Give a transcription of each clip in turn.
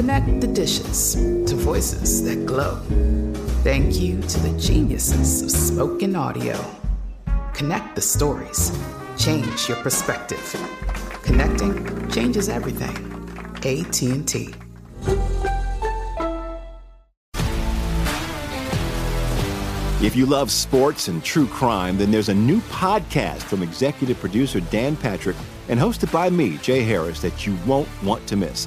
Connect the dishes to voices that glow. Thank you to the geniuses of spoken audio. Connect the stories. Change your perspective. Connecting changes everything. AT&T. If you love sports and true crime, then there's a new podcast from executive producer Dan Patrick and hosted by me, Jay Harris, that you won't want to miss.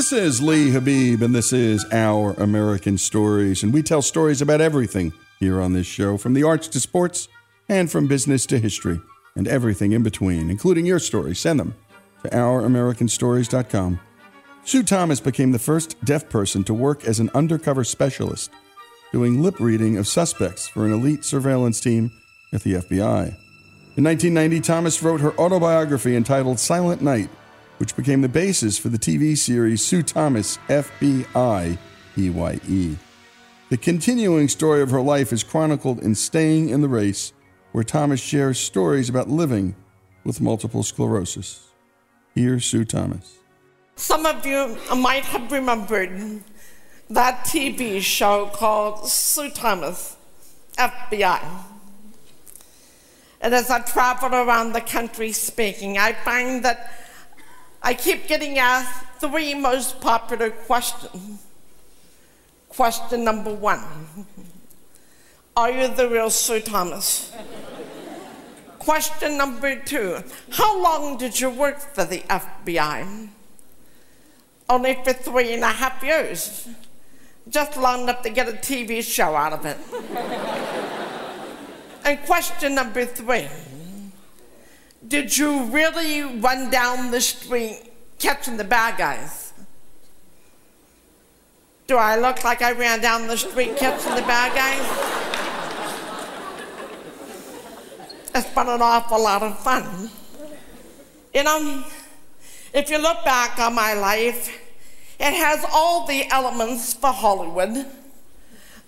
This is Lee Habib, and this is Our American Stories. And we tell stories about everything here on this show, from the arts to sports, and from business to history, and everything in between, including your stories. Send them to OurAmericanStories.com. Sue Thomas became the first deaf person to work as an undercover specialist, doing lip reading of suspects for an elite surveillance team at the FBI. In 1990, Thomas wrote her autobiography entitled Silent Night which became the basis for the TV series Sue Thomas FBI EYE. The continuing story of her life is chronicled in Staying in the Race, where Thomas shares stories about living with multiple sclerosis. Here's Sue Thomas. Some of you might have remembered that TV show called Sue Thomas FBI. And as I travel around the country speaking, I find that I keep getting asked three most popular questions. Question number one Are you the real Sue Thomas? Question number two How long did you work for the FBI? Only for three and a half years. Just long enough to get a TV show out of it. and question number three Did you really run down the street catching the bad guys? Do I look like I ran down the street catching the bad guys? It's been an awful lot of fun. You know, if you look back on my life, it has all the elements for Hollywood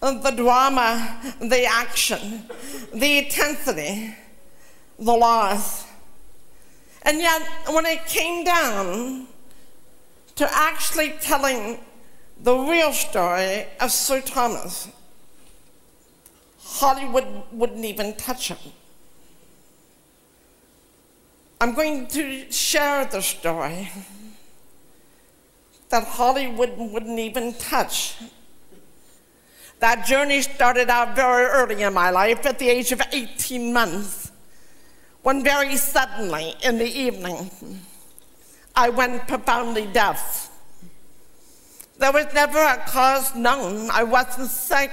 the drama, the action, the intensity, the loss. And yet, when it came down to actually telling the real story of Sue Thomas, Hollywood wouldn't even touch him. I'm going to share the story that Hollywood wouldn't even touch. That journey started out very early in my life at the age of 18 months, when very suddenly in the evening, I went profoundly deaf. There was never a cause known. I wasn't sick.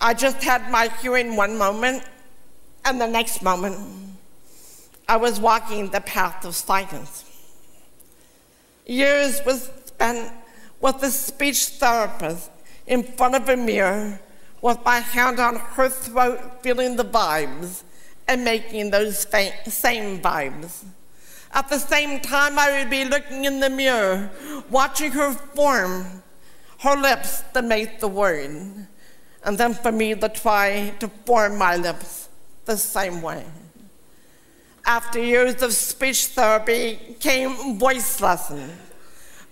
I just had my hearing one moment, and the next moment, I was walking the path of silence. Years was spent with a speech therapist in front of a mirror with my hand on her throat, feeling the vibes and making those same vibes. At the same time, I would be looking in the mirror, watching her form, her lips to make the word, and then for me to try to form my lips the same way after years of speech therapy came voice lessons.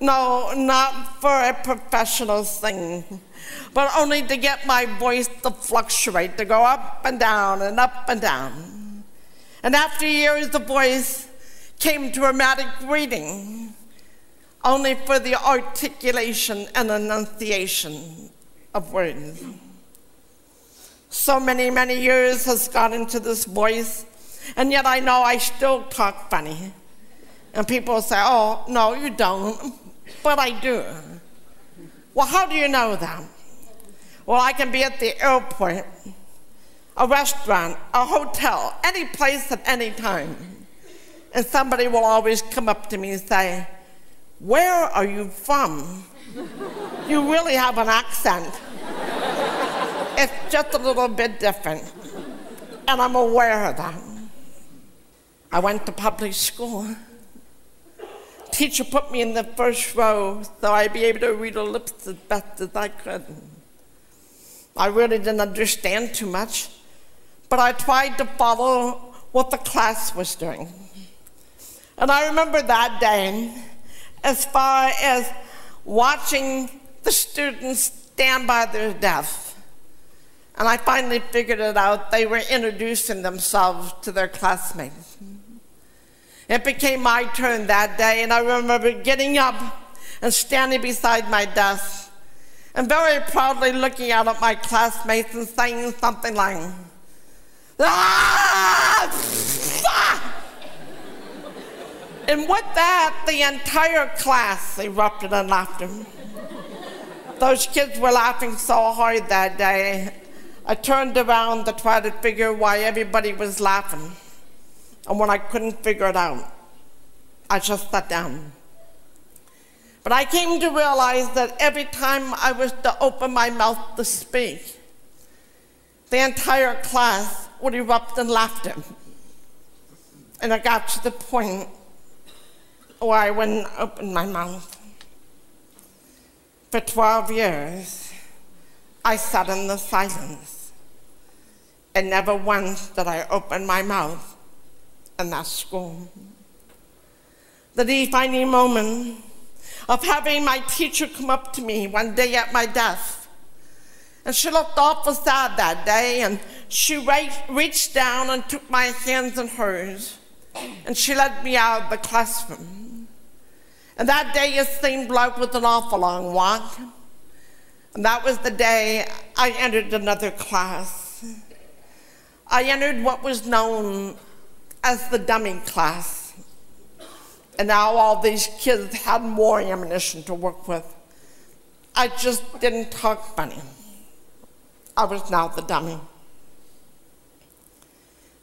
No, not for a professional thing, but only to get my voice to fluctuate, to go up and down and up and down. And after years, the voice came dramatic reading, only for the articulation and enunciation of words. So many, many years has gone into this voice and yet I know I still talk funny. And people say, oh, no, you don't. But I do. Well, how do you know that? Well, I can be at the airport, a restaurant, a hotel, any place at any time. And somebody will always come up to me and say, Where are you from? you really have an accent. it's just a little bit different. And I'm aware of that. I went to public school. Teacher put me in the first row so I'd be able to read her lips as best as I could. I really didn't understand too much, but I tried to follow what the class was doing. And I remember that day, as far as watching the students stand by their desk. And I finally figured it out. They were introducing themselves to their classmates. It became my turn that day, and I remember getting up and standing beside my desk and very proudly looking out at my classmates and saying something like, ah! And with that, the entire class erupted in laughter. Those kids were laughing so hard that day, I turned around to try to figure why everybody was laughing. And when I couldn't figure it out, I just sat down. But I came to realize that every time I was to open my mouth to speak, the entire class would erupt in laughter. And I got to the point where I wouldn't open my mouth. For 12 years, I sat in the silence, and never once did I open my mouth in that school. The defining moment of having my teacher come up to me one day at my desk. And she looked awful sad that day, and she reached down and took my hands in hers, and she led me out of the classroom. And that day it seemed like was an awful long walk. And that was the day I entered another class. I entered what was known as the dummy class. And now all these kids had more ammunition to work with. I just didn't talk funny. I was now the dummy.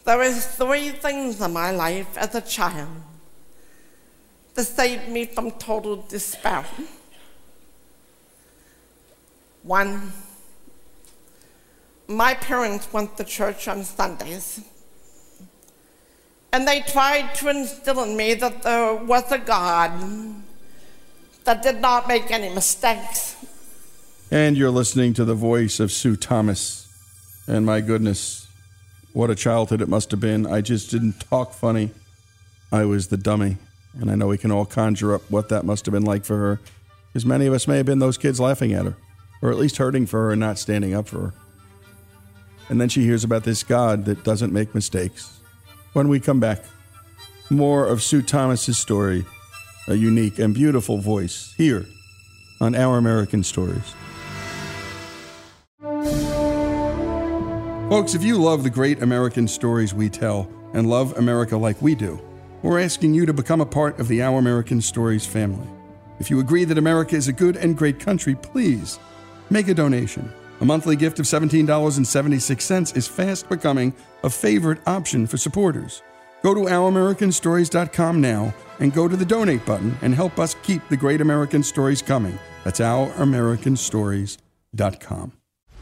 There were three things in my life as a child that saved me from total despair. One, my parents went to church on Sundays, and they tried to instill in me that there was a God that did not make any mistakes. And you're listening to the voice of Sue Thomas. And my goodness, what a childhood it must have been. I just didn't talk funny. I was the dummy. And I know we can all conjure up what that must have been like for her, because many of us may have been those kids laughing at her, or at least hurting for her and not standing up for her. And then she hears about this God that doesn't make mistakes. When we come back, more of Sue Thomas's story, a unique and beautiful voice, here on Our American Stories. Folks, if you love the great American stories we tell and love America like we do, we're asking you to become a part of the Our American Stories family. If you agree that America is a good and great country, please make a donation. A monthly gift of $17.76 is fast becoming a favorite option for supporters. Go to ouramericanstories.com now and go to the donate button and help us keep the great American stories coming. That's ouramericanstories.com.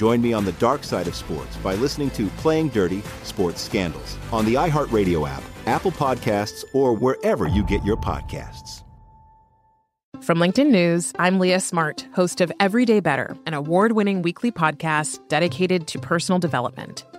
Join me on the dark side of sports by listening to Playing Dirty Sports Scandals on the iHeartRadio app, Apple Podcasts, or wherever you get your podcasts. From LinkedIn News, I'm Leah Smart, host of Everyday Better, an award winning weekly podcast dedicated to personal development.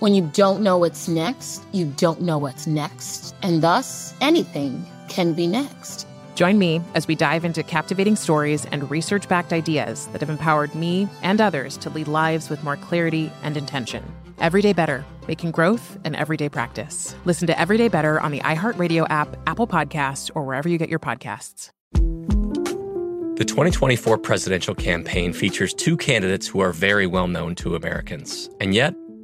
When you don't know what's next, you don't know what's next, and thus anything can be next. Join me as we dive into captivating stories and research backed ideas that have empowered me and others to lead lives with more clarity and intention. Everyday Better, making growth an everyday practice. Listen to Everyday Better on the iHeartRadio app, Apple Podcasts, or wherever you get your podcasts. The 2024 presidential campaign features two candidates who are very well known to Americans, and yet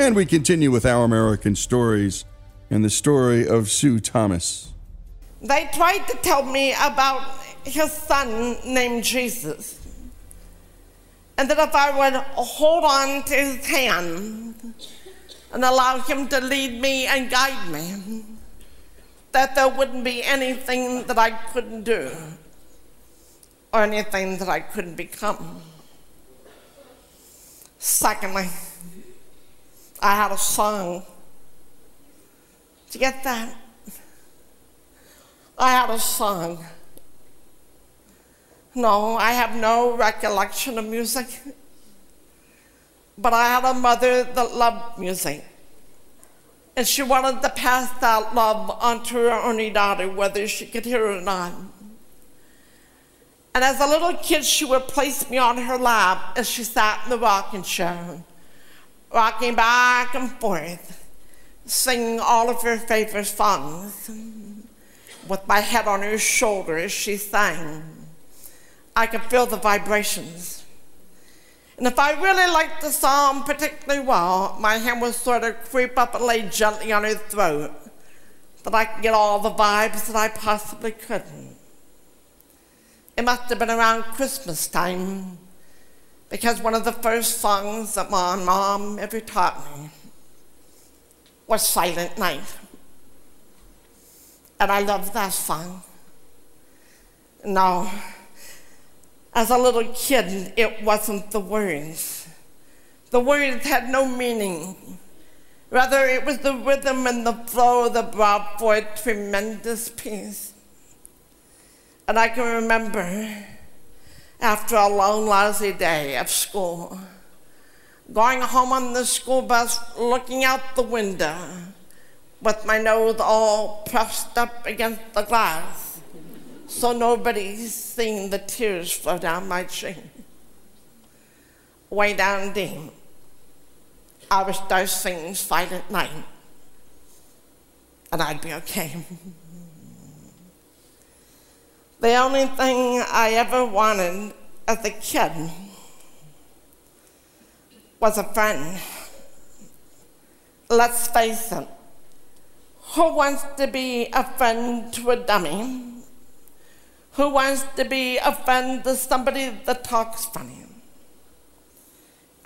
And we continue with our American stories and the story of Sue Thomas. They tried to tell me about his son named Jesus. And that if I would hold on to his hand and allow him to lead me and guide me, that there wouldn't be anything that I couldn't do or anything that I couldn't become. Secondly, I had a song. Did you get that? I had a song. No, I have no recollection of music. But I had a mother that loved music. And she wanted to pass that love on to her only daughter, whether she could hear it or not. And as a little kid, she would place me on her lap as she sat in the rocking chair rocking back and forth, singing all of her favorite songs. With my head on her shoulder she sang, I could feel the vibrations. And if I really liked the song particularly well, my hand would sort of creep up and lay gently on her throat, that I could get all the vibes that I possibly couldn't. It must have been around Christmas time because one of the first songs that my mom ever taught me was Silent Night. And I loved that song. Now, as a little kid, it wasn't the words. The words had no meaning. Rather, it was the rhythm and the flow that brought forth tremendous peace. And I can remember after a long, lousy day of school, going home on the school bus, looking out the window with my nose all pressed up against the glass so nobody's seeing the tears flow down my cheek. Way down deep, I start singing Silent Night, and I'd be okay. The only thing I ever wanted as a kid was a friend. Let's face it, who wants to be a friend to a dummy? Who wants to be a friend to somebody that talks funny?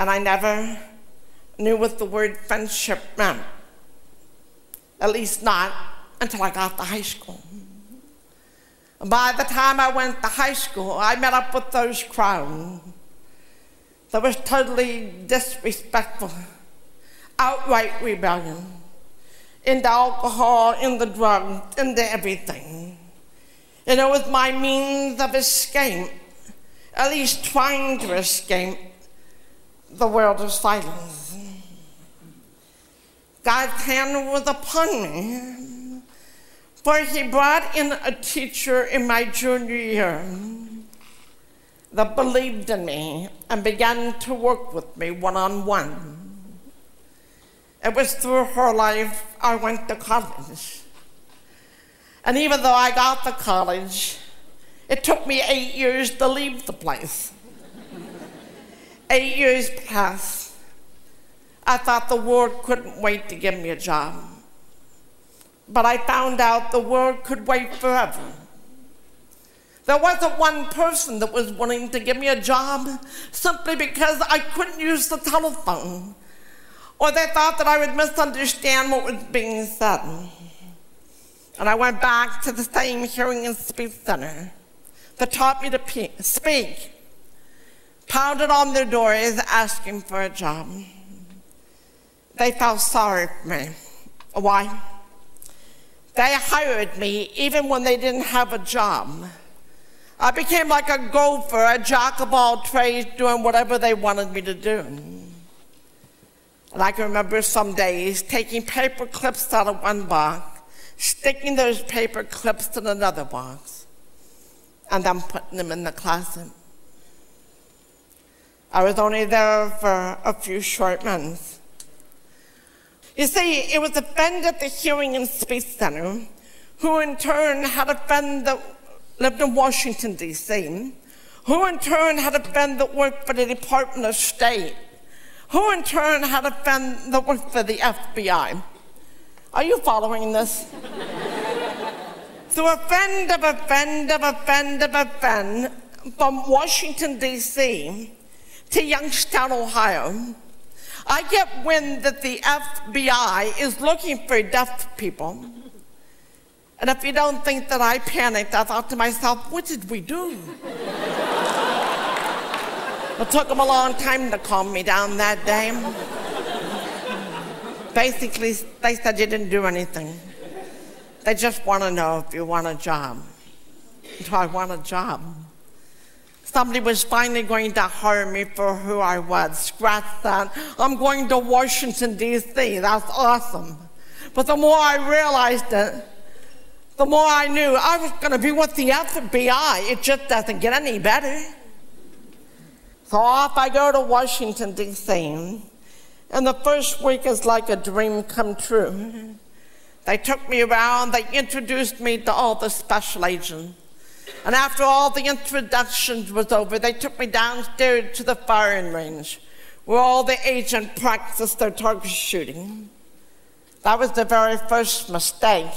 And I never knew what the word friendship meant, at least not until I got to high school. By the time I went to high school, I met up with those crowd that was totally disrespectful, outright rebellion, into alcohol, into drugs, into everything. And it was my means of escape, at least trying to escape the world of silence. God's hand was upon me for he brought in a teacher in my junior year that believed in me and began to work with me one on one. It was through her life I went to college. And even though I got to college, it took me eight years to leave the place. eight years passed. I thought the world couldn't wait to give me a job. But I found out the world could wait forever. There wasn't one person that was willing to give me a job simply because I couldn't use the telephone. Or they thought that I would misunderstand what was being said. And I went back to the same hearing and speech center that taught me to speak, pounded on their doors asking for a job. They felt sorry for me. Why? They hired me even when they didn't have a job. I became like a gopher, a jack of all trades, doing whatever they wanted me to do. And I can remember some days taking paper clips out of one box, sticking those paper clips in another box, and then putting them in the closet. I was only there for a few short months. You see, it was a friend at the Hearing and Speech Center who in turn had a friend that lived in Washington, D.C., who in turn had a friend that worked for the Department of State, who in turn had a friend that worked for the FBI. Are you following this? so a friend of a friend of a friend of a friend from Washington, D.C. to Youngstown, Ohio. I get wind that the FBI is looking for deaf people. And if you don't think that I panicked, I thought to myself, what did we do? it took them a long time to calm me down that day. Basically, they said you didn't do anything. They just want to know if you want a job. Do I want a job? Somebody was finally going to hire me for who I was. Scratch that. I'm going to Washington, D.C. That's awesome. But the more I realized it, the more I knew I was going to be with the FBI. It just doesn't get any better. So off I go to Washington, D.C. And the first week is like a dream come true. They took me around, they introduced me to all the special agents. And after all the introductions was over, they took me downstairs to the firing range where all the agents practiced their target shooting. That was the very first mistake.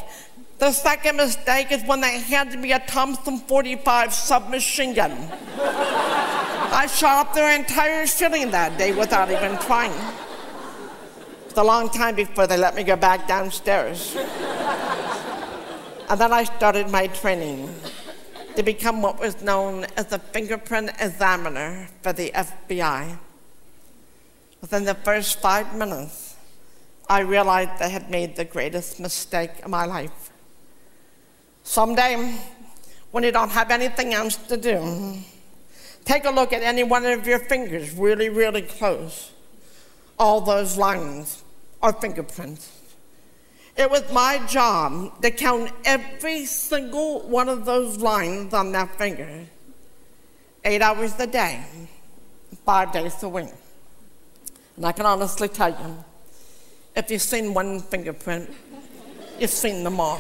The second mistake is when they handed me a Thompson 45 submachine gun. I shot up their entire shooting that day without even trying. It was a long time before they let me go back downstairs. and then I started my training to become what was known as a fingerprint examiner for the FBI. Within the first five minutes, I realized I had made the greatest mistake of my life. Someday, when you don't have anything else to do, take a look at any one of your fingers really, really close. All those lines are fingerprints. It was my job to count every single one of those lines on that finger, eight hours a day, five days a week. And I can honestly tell you, if you've seen one fingerprint, you've seen them all.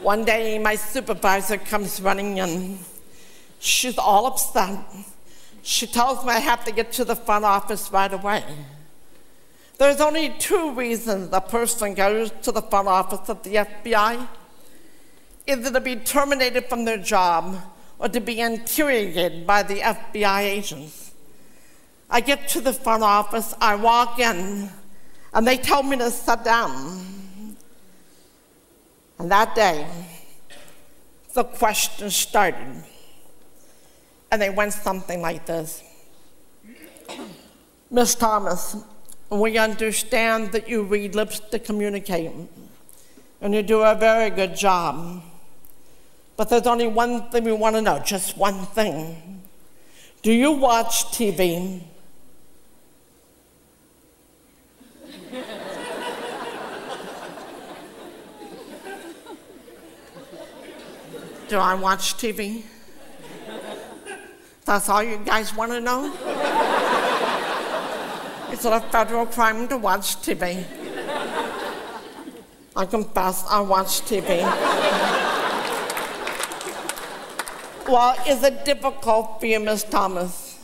one day, my supervisor comes running in. She's all upset. She tells me I have to get to the front office right away. There's only two reasons a person goes to the front office of the FBI either to be terminated from their job or to be interrogated by the FBI agents. I get to the front office, I walk in, and they tell me to sit down. And that day, the questions started. And they went something like this Miss Thomas, we understand that you read lips to communicate, and you do a very good job. But there's only one thing we want to know, just one thing. Do you watch TV? Do I watch TV? That's all you guys want to know? It's a federal crime to watch TV. I confess I watch TV. well, is it difficult for you, Miss Thomas?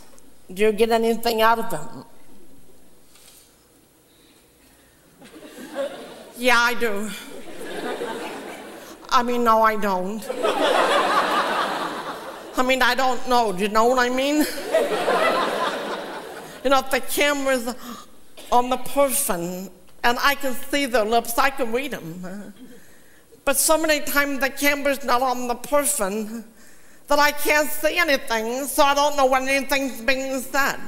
Do you get anything out of it? Yeah, I do. I mean, no, I don't. I mean, I don't know. Do you know what I mean? You know, the camera's on the person and I can see their lips, I can read them. But so many times the camera's not on the person that I can't see anything, so I don't know when anything's being said.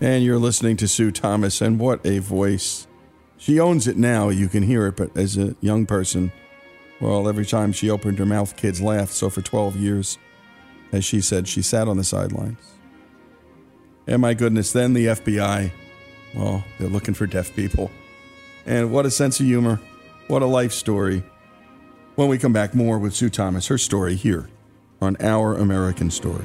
And you're listening to Sue Thomas, and what a voice. She owns it now, you can hear it, but as a young person, well, every time she opened her mouth, kids laughed. So for 12 years, as she said, she sat on the sidelines. And my goodness, then the FBI, well, they're looking for deaf people. And what a sense of humor. What a life story. When we come back, more with Sue Thomas, her story here on Our American Story.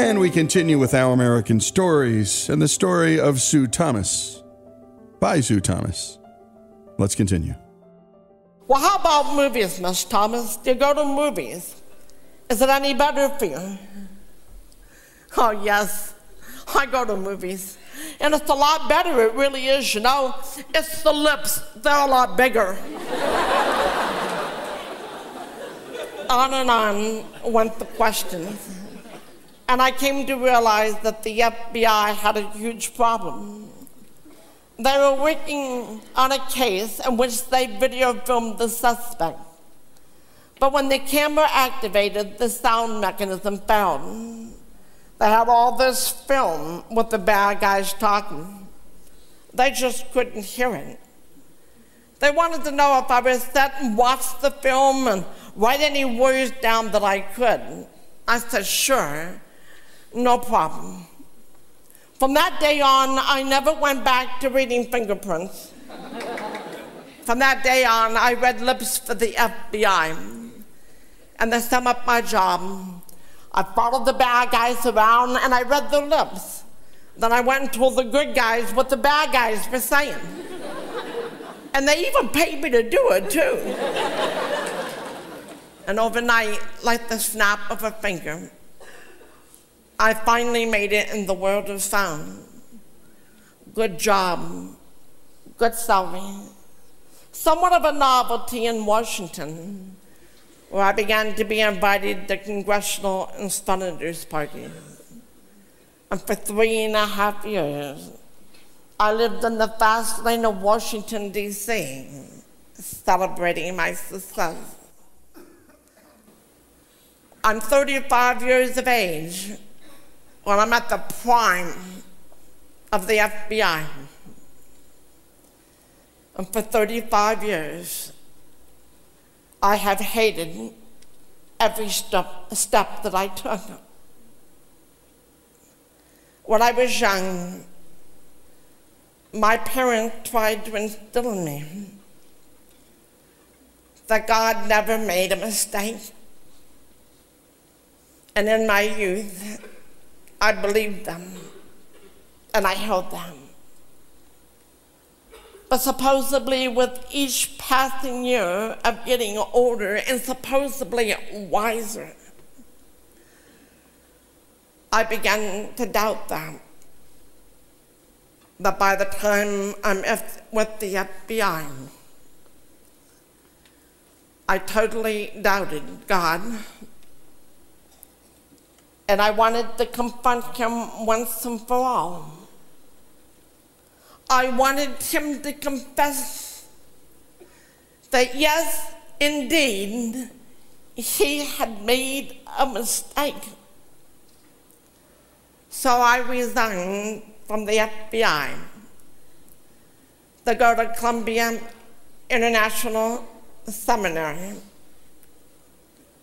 And we continue with our American stories and the story of Sue Thomas. By Sue Thomas. Let's continue. Well, how about movies, Miss Thomas? Do you go to movies? Is it any better for you? Oh, yes. I go to movies. And it's a lot better, it really is, you know. It's the lips, they're a lot bigger. on and on went the questions. And I came to realize that the FBI had a huge problem. They were working on a case in which they video filmed the suspect. But when the camera activated, the sound mechanism failed. They had all this film with the bad guys talking. They just couldn't hear it. They wanted to know if I would sit and watch the film and write any words down that I could. I said, sure. No problem. From that day on, I never went back to reading fingerprints. From that day on, I read lips for the FBI. And to sum up my job, I followed the bad guys around and I read their lips. Then I went and told the good guys what the bad guys were saying. and they even paid me to do it, too. and overnight, like the snap of a finger, I finally made it in the world of sound. Good job, good salary, somewhat of a novelty in Washington where I began to be invited to congressional and senators' parties. And for three and a half years, I lived in the fast lane of Washington, D.C., celebrating my success. I'm 35 years of age when I'm at the prime of the FBI. And for 35 years, I have hated every step, step that I took. When I was young, my parents tried to instill in me that God never made a mistake. And in my youth, I believed them and I held them. But supposedly, with each passing year of getting older and supposedly wiser, I began to doubt them. But by the time I'm with the FBI, I totally doubted God. And I wanted to confront him once and for all. I wanted him to confess that, yes, indeed, he had made a mistake. So I resigned from the FBI to go to Columbia International Seminary,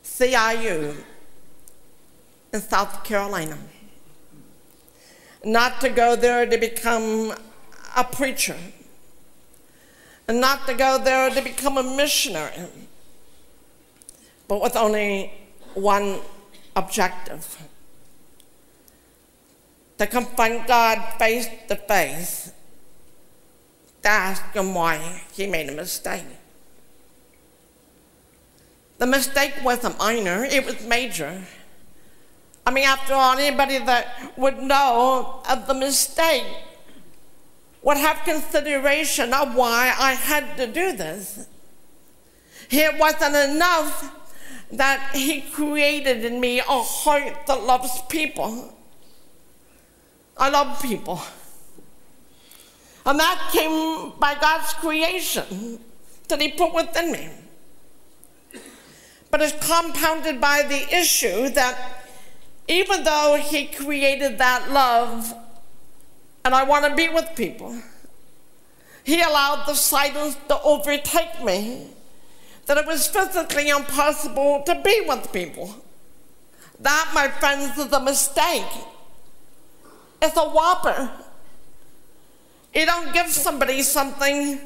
CIU, in South Carolina. Not to go there to become a preacher and not to go there to become a missionary, but with only one objective to confront God face to face, to ask Him why He made a mistake. The mistake wasn't minor, it was major. I mean, after all, anybody that would know of the mistake would have consideration of why I had to do this. It wasn't enough that He created in me a heart that loves people. I love people. And that came by God's creation that He put within me. But it's compounded by the issue that even though He created that love and I want to be with people. He allowed the silence to overtake me, that it was physically impossible to be with people. That, my friends, is a mistake. It's a whopper. You don't give somebody something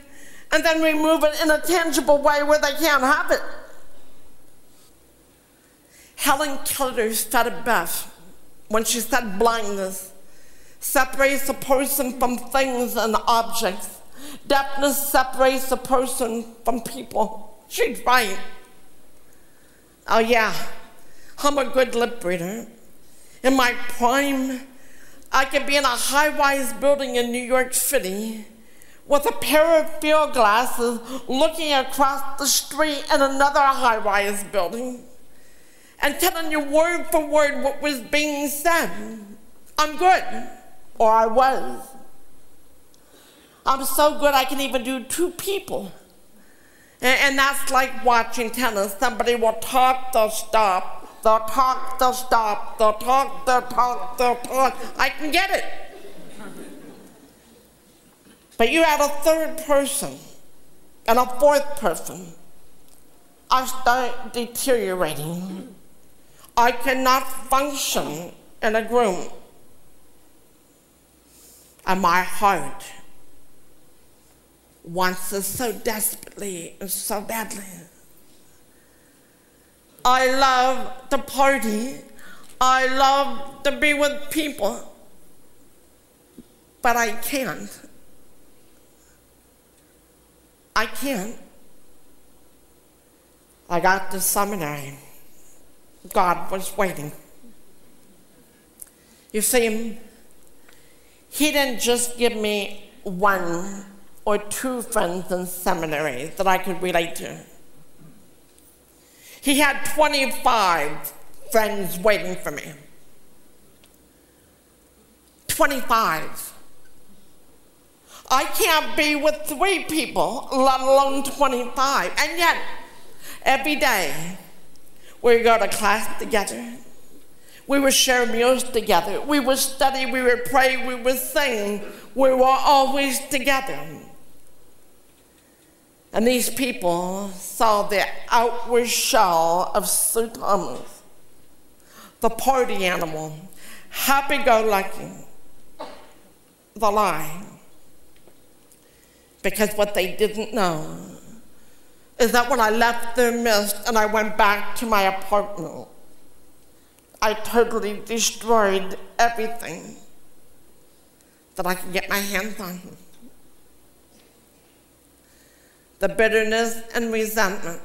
and then remove it in a tangible way where they can't have it. Helen Keller said it best when she said blindness separates a person from things and objects. Deafness separates a person from people. She's right. Oh, yeah, I'm a good lip reader. In my prime, I could be in a high rise building in New York City with a pair of field glasses looking across the street in another high rise building and telling you word for word what was being said. I'm good or I was. I'm so good I can even do two people. And, and that's like watching tennis. Somebody will talk, they'll stop. They'll talk, they'll stop. They'll talk, they'll talk, they'll talk. I can get it. But you add a third person and a fourth person. I start deteriorating. I cannot function in a room. and my heart wants it so desperately and so badly. I love to party. I love to be with people, but I can't. I can't. I got to seminary. God was waiting. You see, He didn't just give me one or two friends in seminary that I could relate to. He had 25 friends waiting for me. 25. I can't be with three people, let alone 25. And yet, every day, we go to class together. We would share meals together. We would study, we would pray, we would sing. We were always together. And these people saw the outward shell of Sue Thomas, the party animal, happy go lucky, the lie. Because what they didn't know is that when I left their midst and I went back to my apartment, I totally destroyed everything that I could get my hands on the bitterness and resentment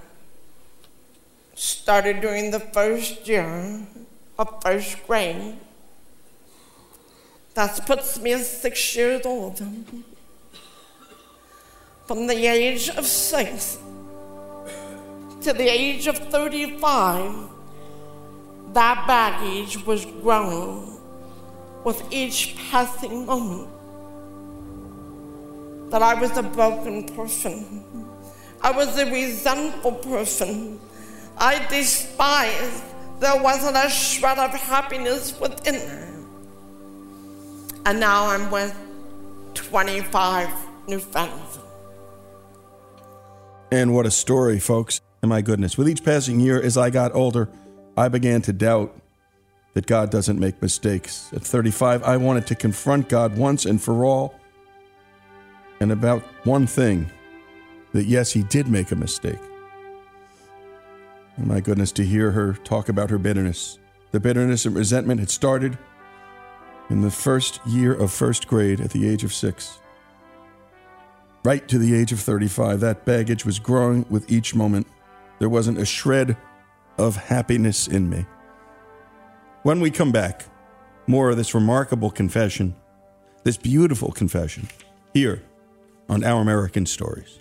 started during the first year of first grade. That puts me at six years old. From the age of six to the age of 35, that baggage was growing with each passing moment that I was a broken person. I was a resentful person. I despised. There wasn't a shred of happiness within. And now I'm with 25 new friends. And what a story, folks. And my goodness, with each passing year as I got older, I began to doubt that God doesn't make mistakes. At 35, I wanted to confront God once and for all and about one thing that yes, he did make a mistake. And my goodness, to hear her talk about her bitterness. The bitterness and resentment had started in the first year of first grade at the age of six. Right to the age of 35, that baggage was growing with each moment. There wasn't a shred of happiness in me. When we come back, more of this remarkable confession, this beautiful confession, here on Our American Stories.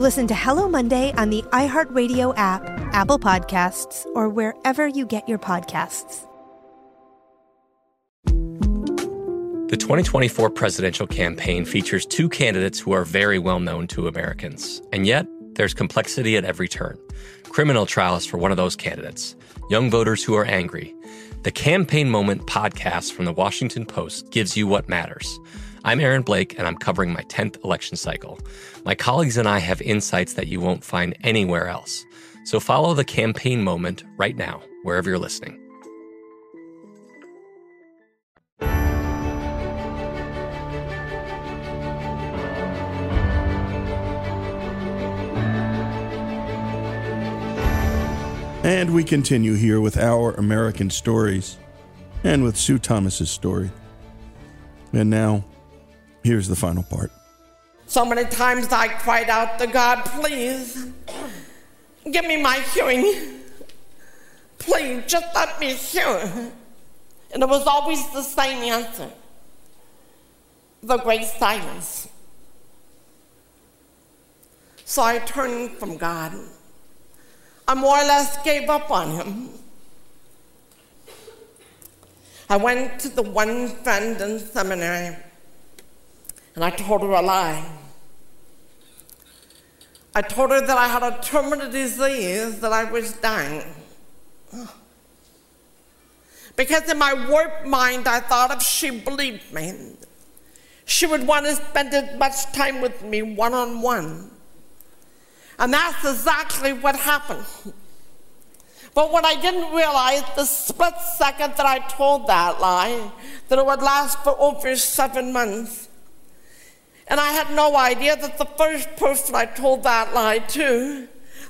Listen to Hello Monday on the iHeartRadio app, Apple Podcasts, or wherever you get your podcasts. The 2024 presidential campaign features two candidates who are very well known to Americans. And yet, there's complexity at every turn. Criminal trials for one of those candidates, young voters who are angry. The Campaign Moment podcast from the Washington Post gives you what matters. I'm Aaron Blake, and I'm covering my 10th election cycle. My colleagues and I have insights that you won't find anywhere else. So follow the Campaign Moment right now, wherever you're listening. And we continue here with our American stories and with Sue Thomas's story. And now, here's the final part. So many times I cried out to God, please, give me my hearing. Please, just let me hear. And it was always the same answer the great silence. So I turned from God. I more or less gave up on him. I went to the one friend in seminary and I told her a lie. I told her that I had a terminal disease, that I was dying. Because in my warped mind, I thought if she believed me, she would want to spend as much time with me one on one. And that's exactly what happened. But what I didn't realize, the split second that I told that lie, that it would last for over seven months. And I had no idea that the first person I told that lie to,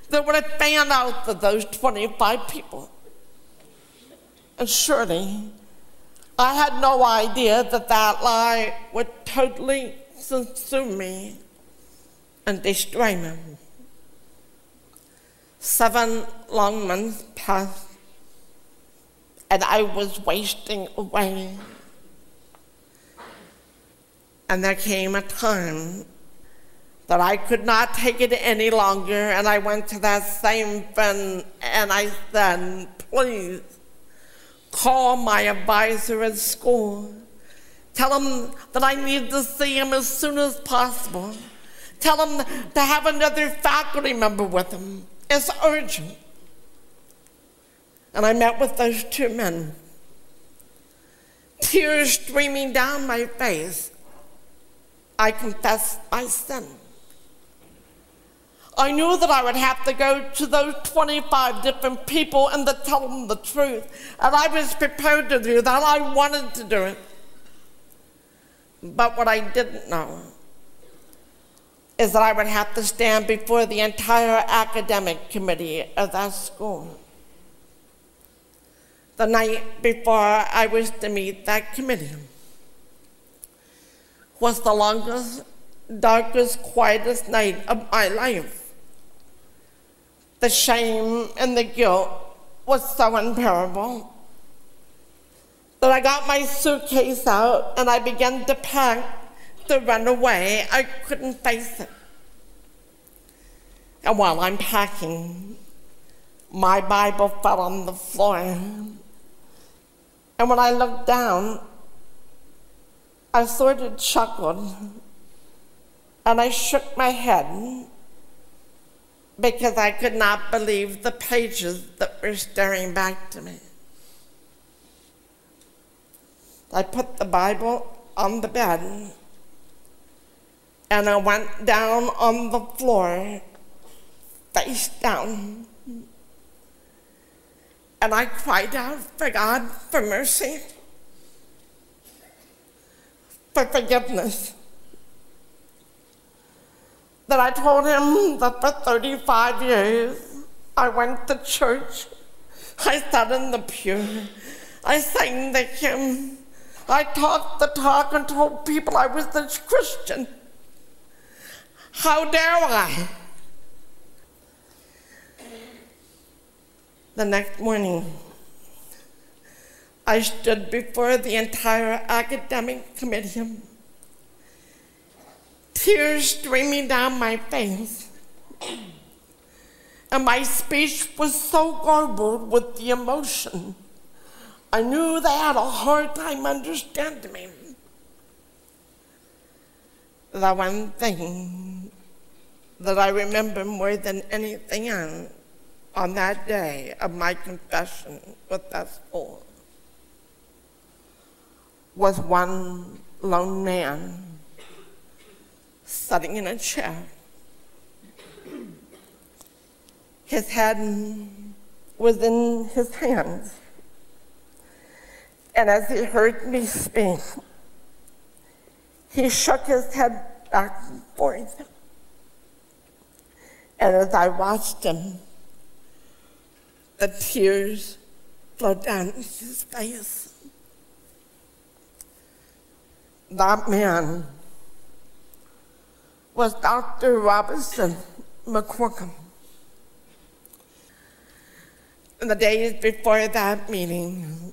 that would have fanned out to those 25 people. And surely, I had no idea that that lie would totally consume me and destroy me. Seven long months passed, and I was wasting away. And there came a time that I could not take it any longer, and I went to that same friend and I said, Please call my advisor at school. Tell him that I need to see him as soon as possible. Tell him to have another faculty member with him. It's urgent. And I met with those two men, tears streaming down my face. I confessed my sin. I knew that I would have to go to those 25 different people and to tell them the truth. And I was prepared to do that. I wanted to do it. But what I didn't know is that I would have to stand before the entire academic committee of that school. The night before I was to meet that committee was the longest, darkest, quietest night of my life. The shame and the guilt was so unbearable that I got my suitcase out and I began to pack to run away. I couldn't face it. And while I'm packing, my Bible fell on the floor. And when I looked down, I sort of chuckled and I shook my head because I could not believe the pages that were staring back to me. I put the Bible on the bed and I went down on the floor, face down. And I cried out for God for mercy, for forgiveness. That I told him that for 35 years I went to church, I sat in the pew, I sang the hymn, I talked the talk and told people I was a Christian. How dare I? The next morning, I stood before the entire academic committee, tears streaming down my face. And my speech was so garbled with the emotion, I knew they had a hard time understanding me. The one thing that I remember more than anything on that day of my confession with that school was one lone man sitting in a chair. His head was in his hands. And as he heard me speak, he shook his head back and forth. And as I watched him, the tears flowed down his face. That man was Dr. Robertson McQuilkin. In the days before that meeting,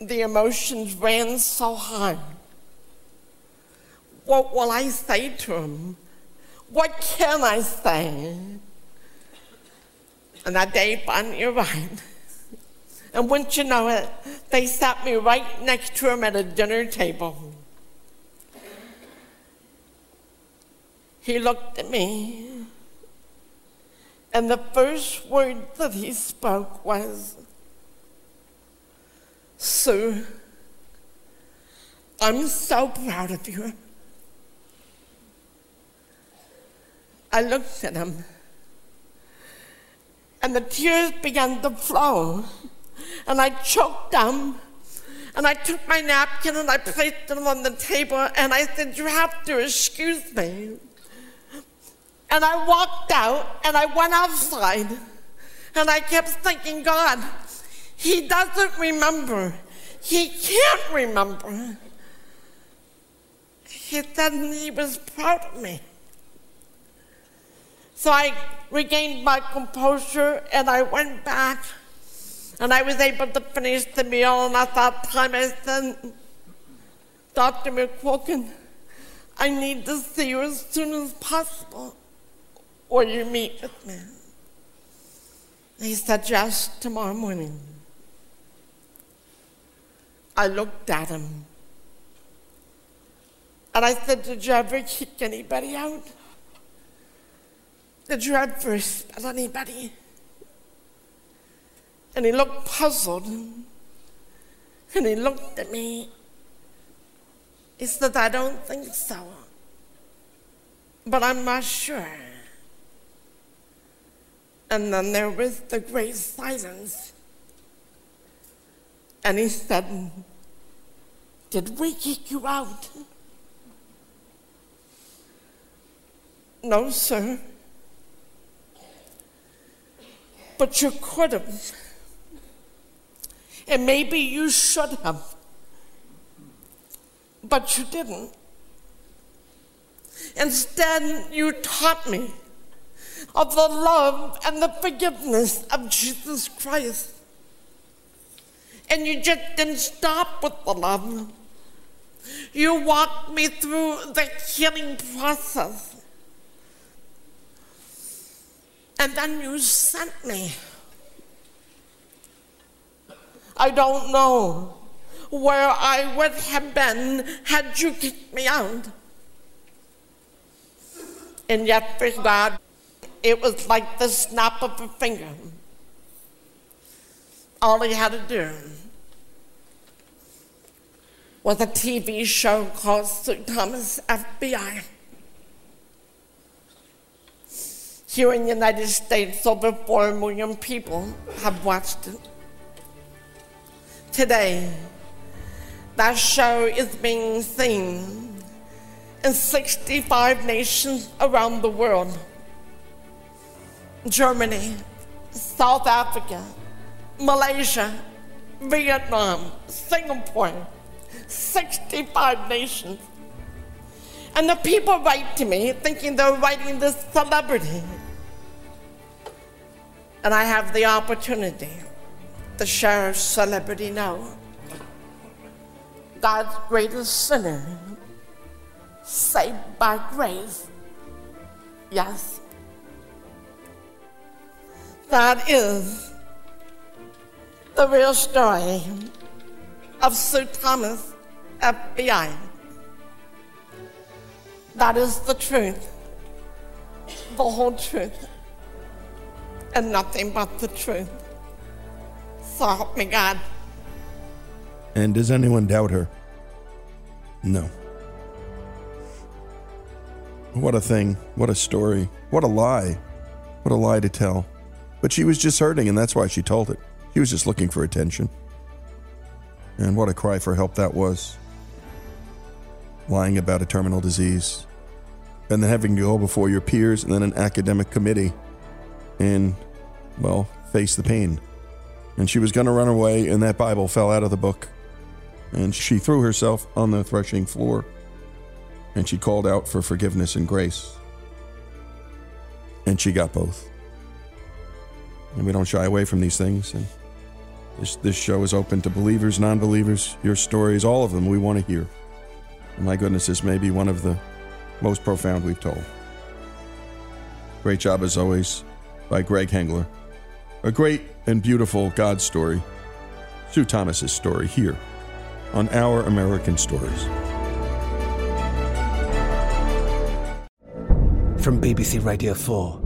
the emotions ran so high. What will I say to him? What can I say? And that day finally arrived. And wouldn't you know it, they sat me right next to him at a dinner table. He looked at me, and the first word that he spoke was, Sue, I'm so proud of you. I looked at him, and the tears began to flow, and I choked them. And I took my napkin and I placed it on the table, and I said, You have to excuse me. And I walked out and I went outside, and I kept thinking, God, he doesn't remember. He can't remember. He said he was proud of me. So I regained my composure and I went back and I was able to finish the meal. And at that time I said, Dr. McQuilkin, I need to see you as soon as possible or you meet with me. He said, Yes, tomorrow morning. I looked at him and I said, Did you ever kick anybody out? Did you ever spell anybody? And he looked puzzled. And he looked at me. He said, I don't think so. But I'm not sure. And then there was the great silence. And he said, Did we kick you out? No, sir. But you could have. And maybe you should have. But you didn't. Instead, you taught me of the love and the forgiveness of Jesus Christ. And you just didn't stop with the love. You walked me through the healing process. And then you sent me. I don't know where I would have been had you kicked me out. And yet, for God, it was like the snap of a finger. All he had to do was a TV show called Sue Thomas FBI. Here in the United States, over 4 million people have watched it. Today, that show is being seen in 65 nations around the world Germany, South Africa, Malaysia, Vietnam, Singapore, 65 nations. And the people write to me thinking they're writing this celebrity. And I have the opportunity to share celebrity now. God's greatest sinner, saved by grace. Yes. That is the real story of Sue Thomas, FBI. That is the truth, the whole truth, and nothing but the truth. So help me God. And does anyone doubt her? No. What a thing. What a story. What a lie. What a lie to tell. But she was just hurting, and that's why she told it. She was just looking for attention. And what a cry for help that was. Lying about a terminal disease. And then having to go before your peers and then an academic committee and, well, face the pain. And she was going to run away, and that Bible fell out of the book. And she threw herself on the threshing floor. And she called out for forgiveness and grace. And she got both. And we don't shy away from these things. And this, this show is open to believers, non believers, your stories, all of them we want to hear. And my goodness, this may be one of the most profound we've told. Great job, as always, by Greg Hengler. A great and beautiful God story. Sue Thomas's story here on Our American Stories. From BBC Radio 4,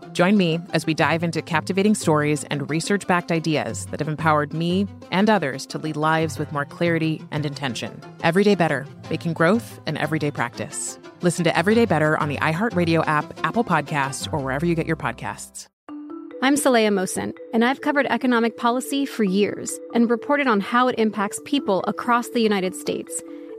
Join me as we dive into captivating stories and research backed ideas that have empowered me and others to lead lives with more clarity and intention. Everyday Better, making growth an everyday practice. Listen to Everyday Better on the iHeartRadio app, Apple Podcasts, or wherever you get your podcasts. I'm Saleha Mohsin, and I've covered economic policy for years and reported on how it impacts people across the United States.